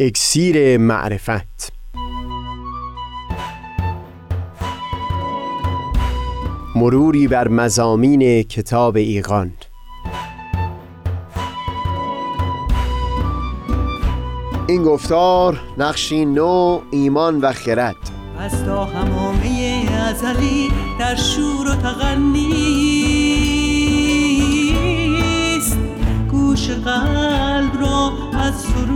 اکسیر معرفت. مروری بر مزامین کتاب ایقان این گفتار نقشی نو ایمان و خرد. از تا همامه ازلی در شور و تغنیست گوش قلب را از سروش او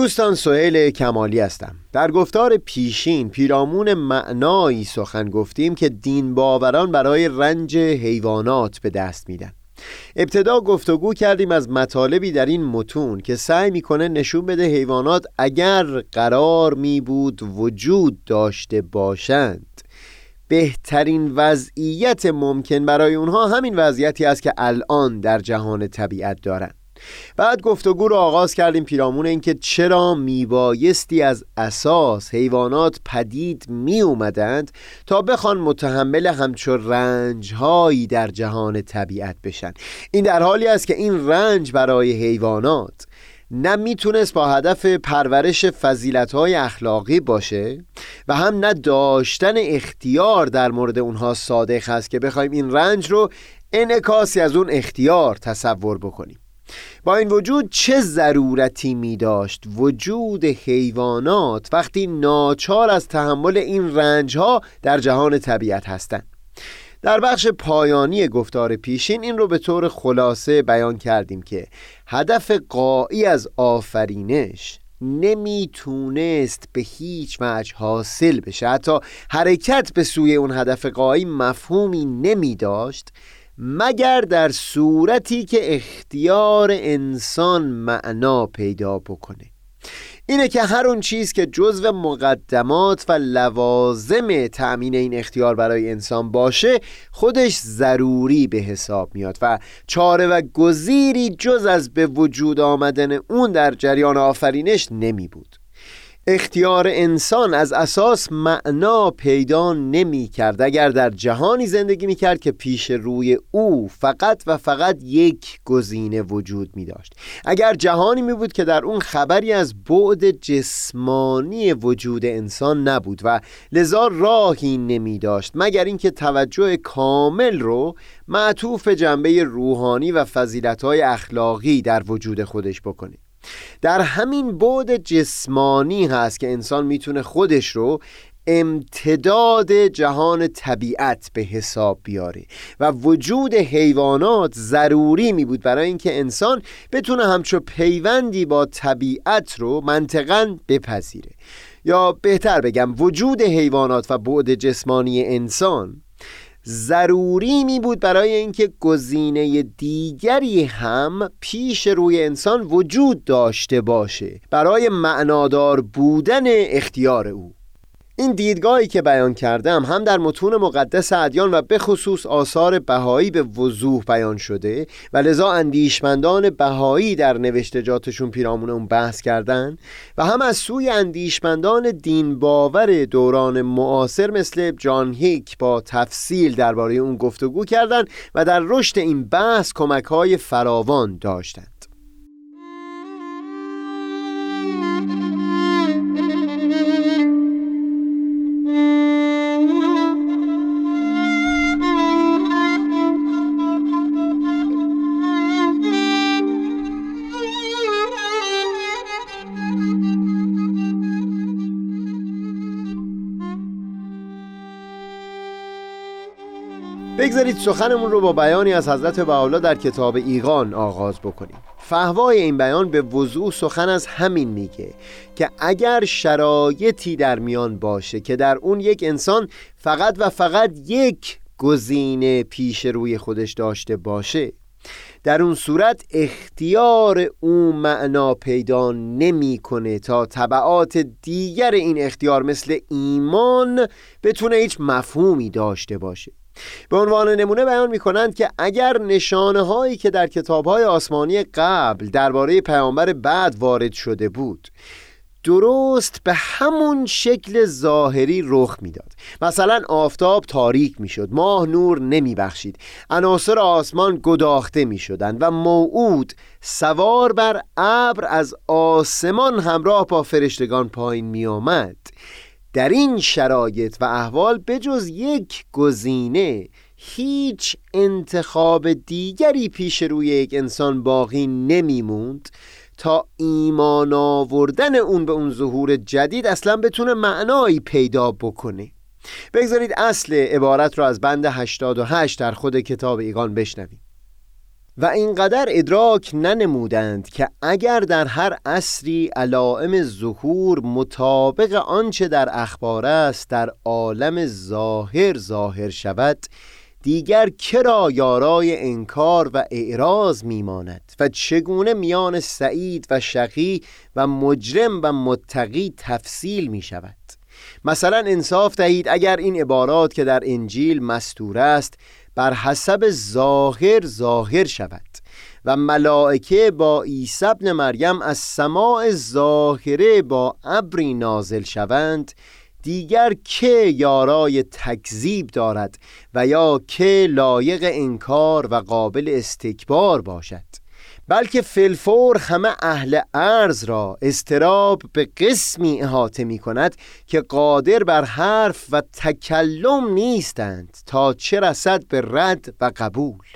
دوستان سهیل کمالی هستم. در گفتار پیشین پیرامون معنایی سخن گفتیم که دین باوران برای رنج حیوانات به دست میدن. ابتدا گفتگو کردیم از مطالبی در این متون که سعی می‌کنه نشون بده حیوانات اگر قرار می بود وجود داشته باشند. بهترین وضعیت ممکن برای اونها همین وضعیتی است که الان در جهان طبیعت دارند بعد گفتگو رو آغاز کردیم پیرامون اینکه چرا میبایستی از اساس حیوانات پدید می اومدند تا بخوان متحمل همچو رنجهایی در جهان طبیعت بشن. این در حالی است که این رنج برای حیوانات نه می‌تونست با هدف پرورش فضیلتهای اخلاقی باشه و هم نه داشتن اختیار در مورد اونها صادق هست که بخوایم این رنج رو انعکاسی از اون اختیار تصور بکنیم. با این وجود چه ضرورتی می داشت؟ وجود حیوانات وقتی ناچار از تحمل این رنج ها در جهان طبیعت هستند. در بخش پایانی گفتار پیشین این رو به طور خلاصه بیان کردیم که هدف قایی از آفرینش نمی‌تونست به هیچ وجه حاصل بشه. حتی حرکت به سوی اون هدف قایی مفهومی نمی داشت. مگر در صورتی که اختیار انسان معنا پیدا بکنه. اینه که هر اون چیز که جزو مقدمات و لوازم تأمین این اختیار برای انسان باشه خودش ضروری به حساب میاد و چاره و گزیری جز از به وجود آمدن اون در جریان آفرینش نمی بود اختیار انسان از اساس معنا پیدا نمی کرد. اگر در جهانی زندگی می کرد که پیش روی او فقط و فقط یک گزینه وجود می داشت. اگر جهانی می بود که در اون خبری از بعد جسمانی وجود انسان نبود و لذا راهی نمی داشت. مگر اینکه توجه کامل رو معطوف جنبه روحانی و فضیلتهای اخلاقی در وجود خودش بکنه. در همین بعد جسمانی هست که انسان می‌تونه خودش رو امتداد جهان طبیعت به حساب بیاره و وجود حیوانات ضروری می بود برای اینکه انسان بتونه همچو پیوندی با طبیعت رو منطقا بپذیره. یا بهتر بگم وجود حیوانات و بعد جسمانی انسان ضروری می بود برای اینکه گزینه دیگری هم پیش روی انسان وجود داشته باشه برای معنادار بودن اختیار او. این دیدگاهی که بیان کردم هم در متون مقدس ادیان و به خصوص آثار بهایی به وضوح بیان شده و لذا اندیشمندان بهایی در نوشتجاتشون پیرامون اون بحث کردن و هم از سوی اندیشمندان دین باور دوران معاصر مثل جان هیک با تفصیل درباره اون گفتگو کردند و در رشد این بحث کمک های فراوان داشتند بگذارید سخنمون رو با بیانی از حضرت بهاءالله در کتاب ایقان آغاز بکنیم. فهوای این بیان به وضوح سخن از همین میگه که اگر شرایطی در میان باشه که در اون یک انسان فقط و فقط یک گزینه پیش روی خودش داشته باشه در اون صورت اختیار او معنا پیدا نمی‌کنه تا طبعات دیگر این اختیار مثل ایمان بتونه هیچ مفهومی داشته باشه. به عنوان نمونه بیان می کنند که اگر نشانه هایی که در کتاب های آسمانی قبل درباره پیامبر بعد وارد شده بود درست به همون شکل ظاهری رخ می‌داد. مثلا آفتاب تاریک می‌شد ماه نور نمیبخشید عناصر آسمان گداخته می‌شدند و موعود سوار بر ابر از آسمان همراه با فرشتگان پایین میآمد. در این شرایط و احوال بجز یک گزینه هیچ انتخاب دیگری پیش روی یک انسان باقی نمیموند تا ایمان آوردن اون به اون ظهور جدید اصلا بتونه معنایی پیدا بکنه. بگذارید اصل عبارت رو از بند 88 در خود کتاب ایگان بشنویم. و اینقدر ادراک ننمودند که اگر در هر عصری علائم ظهور مطابق آنچه در اخبار است در عالم ظاهر ظاهر شود دیگر کرا یارای انکار و اعراض میماند و چگونه میان سعید و شقی و مجرم و متقی تفصیل می شود مثلا انصاف دهید اگر این عبارات که در انجیل مستور است بر حسب ظاهر ظاهر شود و ملائکه با عیسی ابن مریم از سماع ظاهره با ابری نازل شوند دیگر که یارای تکذیب دارد و یا که لایق انکار و قابل استکبار باشد. بلکه فلفور همه اهل ارز را استراب به قسمی احاطه می کند که قادر بر حرف و تکلم نیستند تا چه رسد به رد و قبول.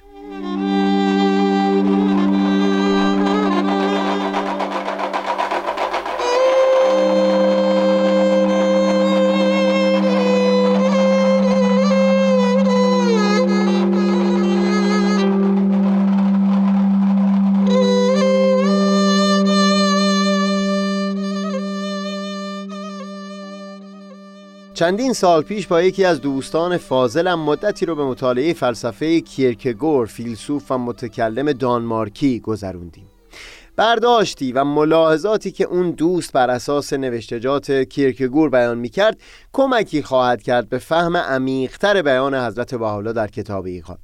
چندین سال پیش با یکی از دوستان فاضلم مدتی رو به مطالعه فلسفه کیرکگور فیلسوف و متکلم دانمارکی گذروندیم. برداشتی و ملاحظاتی که اون دوست بر اساس نوشتجات کیرکگور بیان می‌کرد کمکی خواهد کرد به فهم عمیقتر بیان حضرت بحالا در کتاب ایقان.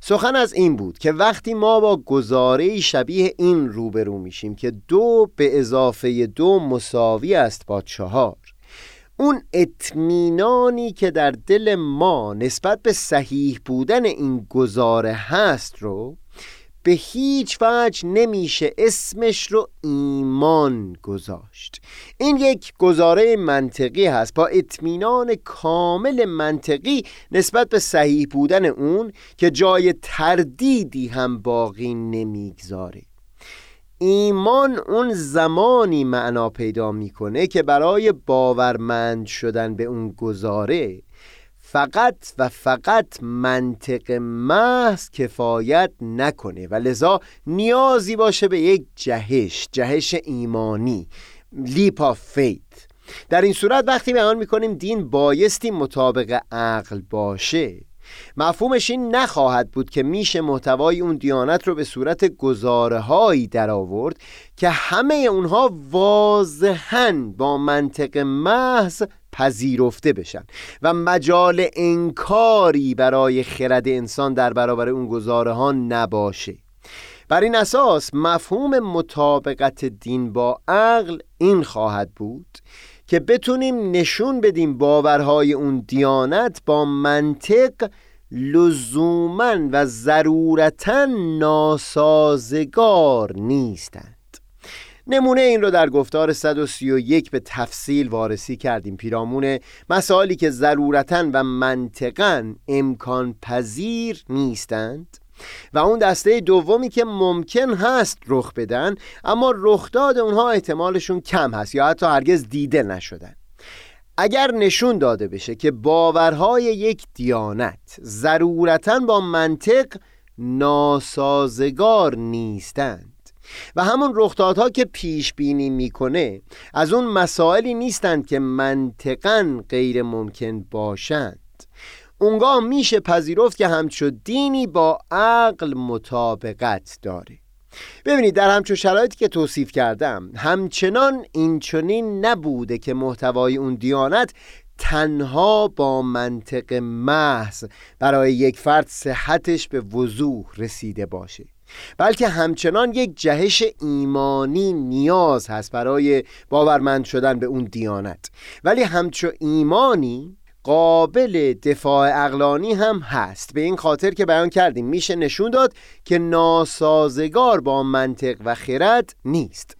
سخن از این بود که وقتی ما با گزاره شبیه این روبرو میشیم که دو به اضافه دو مساوی است با چهار اون اطمینانی که در دل ما نسبت به صحیح بودن این گزاره هست رو به هیچ وجه نمیشه اسمش رو ایمان گذاشت. این یک گزاره منطقی هست. با اطمینان کامل منطقی نسبت به صحیح بودن اون که جای تردیدی هم باقی نمی‌گذاره. ایمان اون زمانی معنا پیدا می‌کنه که برای باورمند شدن به اون گزاره فقط و فقط منطق محض کفایت نکنه و لذا نیازی باشه به یک جهش جهش ایمانی leap of faith در این صورت وقتی بیان می‌کنیم دین بایستی مطابق عقل باشه. مفهومش این نخواهد بود که میشه محتوای اون دیانت رو به صورت گزاره هایی در آورد که همه اونها واضحا با منطق محض پذیرفته بشن و مجال انکاری برای خرد انسان در برابر اون گزاره ها نباشه. بر این اساس مفهوم مطابقت دین با عقل این خواهد بود که بتونیم نشون بدیم باورهای اون دیانت با منطق لزوما و ضرورتا ناسازگار نیستند. نمونه این رو در گفتار 131 به تفصیل وارسی کردیم. پیرامون مسائلی که ضرورتا و منطقا امکان پذیر نیستند. و اون دسته دومی که ممکن هست رخ بدن اما رخداد اونها احتمالشون کم هست یا حتی هرگز دیده نشدن. اگر نشون داده بشه که باورهای یک دیانت ضرورتا با منطق ناسازگار نیستند و همون رخدادها که پیش بینی می‌کنه از اون مسائلی نیستند که منطقا غیر ممکن باشند اونگاه میشه پذیرفت که همچو دینی با عقل مطابقت داره. ببینید در همچون شرایطی که توصیف کردم همچنان این چنین نبوده که محتوای اون دیانت تنها با منطق محض برای یک فرد صحتش به وضوح رسیده باشه بلکه همچنان یک جهش ایمانی نیاز هست برای باورمند شدن به اون دیانت. ولی همچو ایمانی قابل دفاع اقلانی هم هست. به این خاطر که بیان کردیم. میشه نشون داد که ناسازگار با منطق و خرد نیست.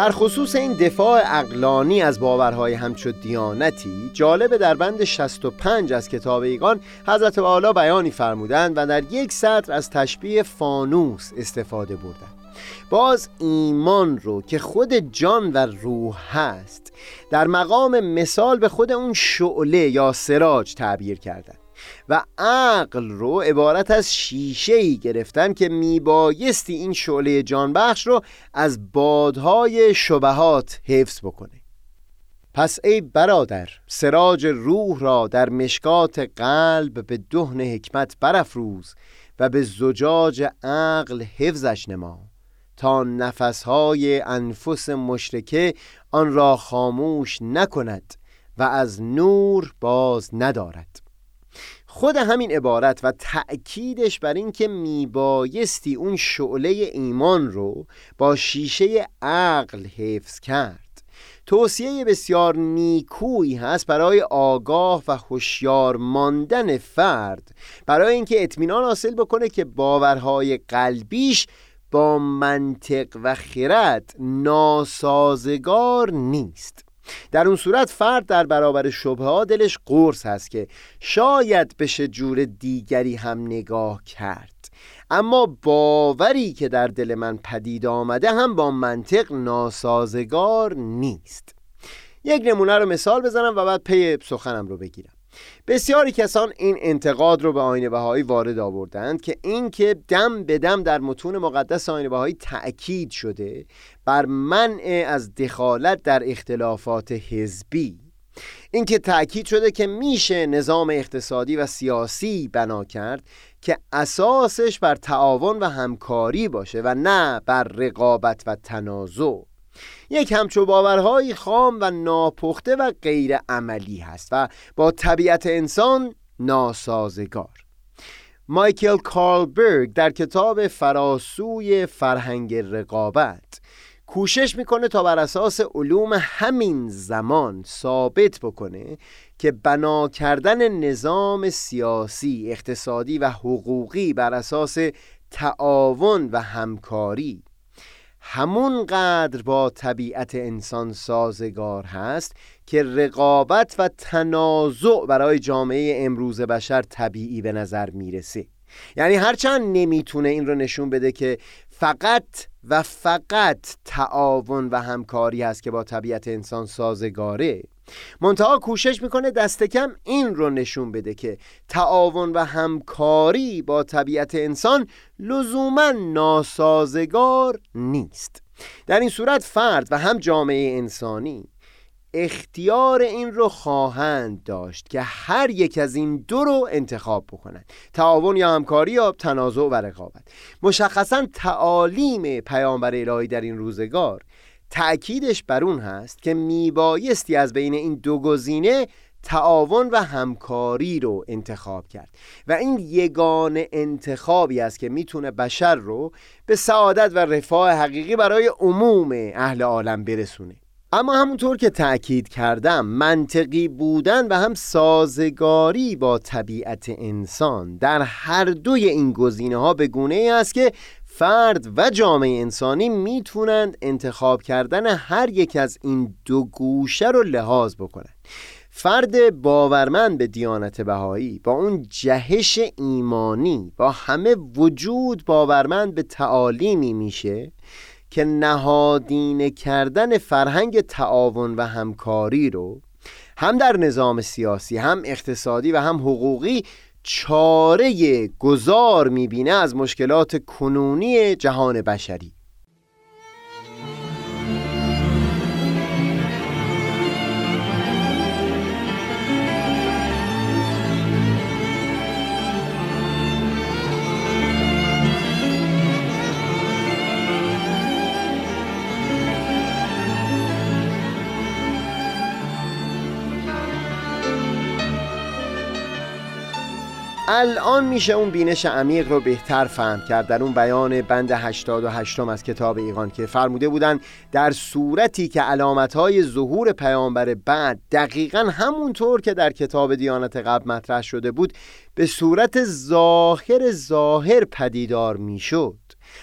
در خصوص این دفاع اقلانی از باورهای همچو دیانتی جالب در بند 65 از کتاب ایگان حضرت والا بیانی فرمودند و در یک سطر از تشبیه فانوس استفاده بردند. باز ایمان رو که خود جان و روح هست در مقام مثال به خود اون شعله یا سراج تعبیر کردند. و عقل رو عبارت از شیشه ای گرفتن که میبایستی این شعله جانبخش رو از بادهای شبهات حفظ بکنه. پس ای برادر سراج روح را در مشکات قلب به دهن حکمت برافروز و به زجاج عقل حفظش نما تا نفسهای انفس مشرکه آن را خاموش نکند و از نور باز ندارد. خود همین عبارت و تأکیدش بر این که میبایستی اون شعله ایمان رو با شیشه عقل حفظ کرد. توصیه بسیار نیکویی هست برای آگاه و هوشیار ماندن فرد برای اینکه اطمینان حاصل بکنه که باورهای قلبیش با منطق و خرد ناسازگار نیست. در اون صورت فرد در برابر شبه ها دلش قرص هست که شاید بشه جور دیگری هم نگاه کرد. اما باوری که در دل من پدید آمده هم با منطق ناسازگار نیست. یک نمونه رو مثال بزنم و بعد پی سخنم رو بگیرم. بسیاری کسان این انتقاد رو به آین بهایی وارد آوردند که این که دم به دم در متون مقدس آین بهایی تأکید شده بر منع از دخالت در اختلافات حزبی. اینکه تأکید شده که میشه نظام اقتصادی و سیاسی بنا کرد که اساسش بر تعاون و همکاری باشه و نه بر رقابت و تنازع. یک همچو باورهای خام و ناپخته و غیر عملی هست و با طبیعت انسان ناسازگار. مایکل کارلبرگ در کتاب فراسوی فرهنگ رقابت کوشش می‌کنه تا بر اساس علوم همین زمان ثابت بکنه که بنا کردن نظام سیاسی، اقتصادی و حقوقی بر اساس تعاون و همکاری همون قدر با طبیعت انسان سازگار هست که رقابت و تنازع برای جامعه امروز بشر طبیعی به نظر می‌رسه. یعنی هرچند نمی‌تونه این رو نشون بده که فقط و فقط تعاون و همکاری هست که با طبیعت انسان سازگاره منتها کوشش می‌کنه دست کم این رو نشون بده که تعاون و همکاری با طبیعت انسان لزوما ناسازگار نیست. در این صورت فرد و هم جامعه انسانی اختیار این رو خواهند داشت که هر یک از این دو رو انتخاب بکنند. تعاون یا همکاری یا تنازع و رقابت. مشخصا تعالیم پیامبر الهی در این روزگار تأکیدش بر اون هست که میبایستی از بین این دو گزینه تعاون و همکاری رو انتخاب کرد. و این یگان انتخابی است که می‌تونه بشر رو به سعادت و رفاه حقیقی برای عموم اهل عالم برسونه. اما همونطور که تأکید کردم منطقی بودن و هم سازگاری با طبیعت انسان در هر دوی این گزینه ها به گونه است که فرد و جامعه انسانی می‌تونند انتخاب کردن هر یک از این دو گوشه رو لحاظ بکنند. فرد باورمند به دیانت بهایی با اون جهش ایمانی با همه وجود باورمند به تعالیمی میشه که نهادینه کردن فرهنگ تعاون و همکاری رو هم در نظام سیاسی هم اقتصادی و هم حقوقی چاره گذار می‌بینه از مشکلات کنونی جهان بشری. الان میشه اون بینش عمیق رو بهتر فهم کرد. در اون بیان بند 88 از کتاب ایقان که فرموده بودن در صورتی که علامتهای ظهور پیامبر بعد دقیقا همونطور که در کتاب دیانت قبل مطرح شده بود به صورت ظاهر ظاهر پدیدار می‌شد.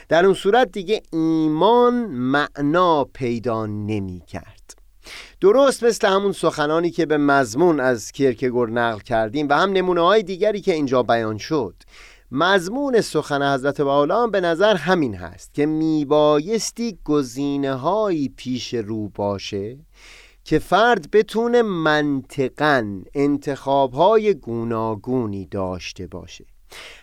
در اون صورت دیگه ایمان معنا پیدا نمی کرد درست مثل همون سخنانی که به مضمون از کیرکگور نقل کردیم و هم نمونه های دیگری که اینجا بیان شد. مضمون سخن حضرت هم به نظر همین هست که میبایستی گزینه هایی پیش رو باشه که فرد بتونه منطقا انتخاب های گوناگونی داشته باشه.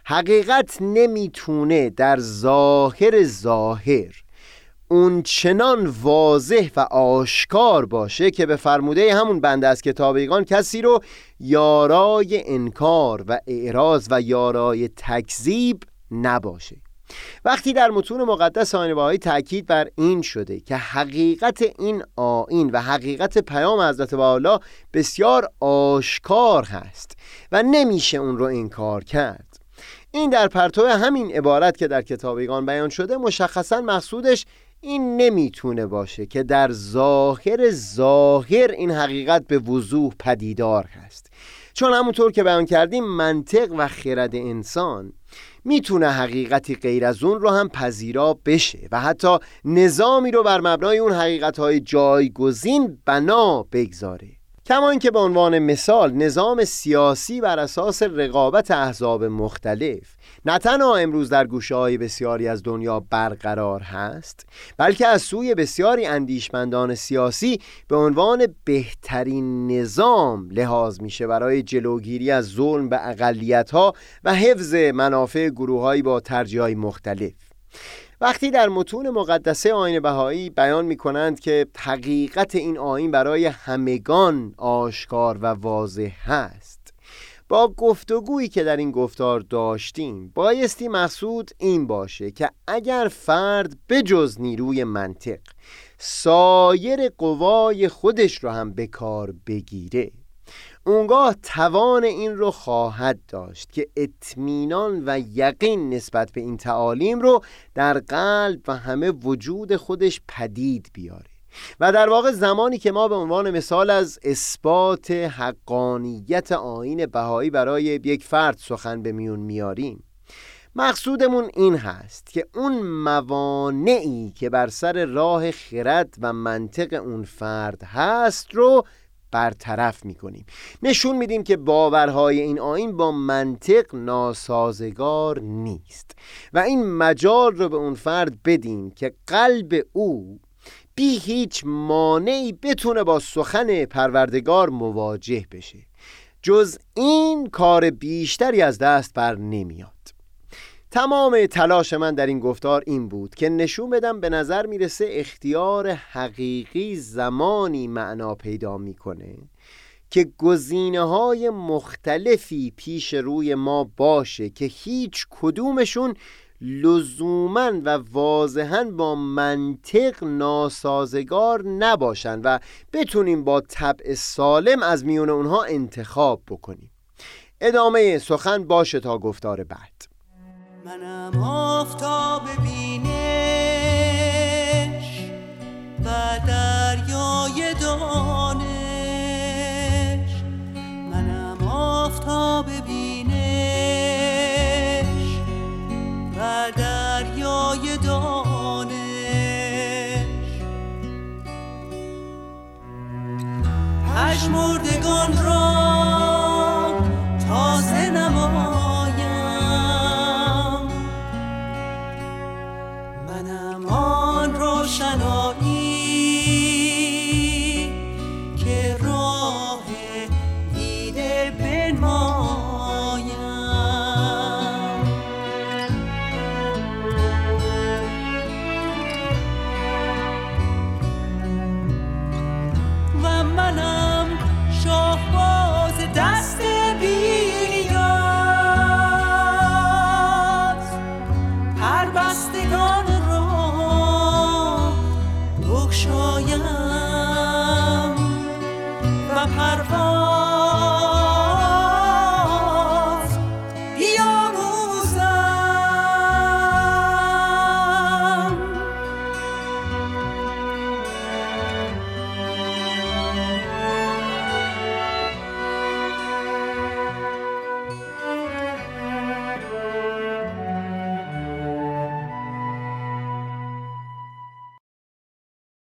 حقیقت نمی‌تونه در ظاهر ظاهر اون چنان واضح و آشکار باشه که به فرموده همون بنده از کتابیگان کسی رو یارای انکار و اعراض و یارای تکذیب نباشه. وقتی در متون مقدس آین باهایی تاکید بر این شده که حقیقت این آین و حقیقت پیام حضرت والا بسیار آشکار هست و نمیشه اون رو انکار کرد. این در پرتو همین عبارت که در کتابیگان بیان شده مشخصا مقصودش این نمی‌تونه باشه که در ظاهر ظاهر این حقیقت به وضوح پدیدار هست. چون همونطور که بیان کردیم منطق و خرد انسان می‌تونه حقیقتی غیر از اون رو هم پذیرا بشه و حتی نظامی رو بر مبنای اون حقیقتهای جایگزین بنا بگذاره. کما اینکه به عنوان مثال نظام سیاسی بر اساس رقابت احزاب مختلف نه تنها امروز در گوشه های بسیاری از دنیا برقرار هست بلکه از سوی بسیاری اندیشمندان سیاسی به عنوان بهترین نظام لحاظ میشه برای جلوگیری از ظلم به اقلیت ها و حفظ منافع گروه با ترجیح مختلف. وقتی در متون مقدسه آین بهایی بیان می کنند که حقیقت این آین برای همگان آشکار و واضح هست با گفتگویی که در این گفتار داشتیم بایستی مقصود این باشه که اگر فرد بجز نیروی منطق سایر قوای خودش رو هم به کار بگیره اونگاه توان این رو خواهد داشت که اطمینان و یقین نسبت به این تعالیم رو در قلب و همه وجود خودش پدید بیاره. و در واقع زمانی که ما به عنوان مثال از اثبات حقانیت آین بهایی برای یک فرد سخن به میون میاریم مقصودمون این هست که اون موانعی که بر سر راه خرد و منطق اون فرد هست رو برطرف می‌کنیم. نشون میدیم که باورهای این آین با منطق ناسازگار نیست. و این مجال رو به اون فرد بدیم که قلب او بی هیچ مانعی بتونه با سخن پروردگار مواجه بشه. جز این کار بیشتری از دست بر نمیاد. تمام تلاش من در این گفتار این بود که نشون بدم به نظر می‌رسه اختیار حقیقی زمانی معنا پیدا می‌کنه که گزینه های مختلفی پیش روی ما باشه که هیچ کدومشون لزوما و واضحا با منطق ناسازگار نباشند و بتونیم با طبع سالم از میون اونها انتخاب بکنیم. ادامه سخن باشه تا گفتار بعد. منم آفتاب بینش و دریای دانش. منم آفتاب بینش و دریای دانش. پشمردگان را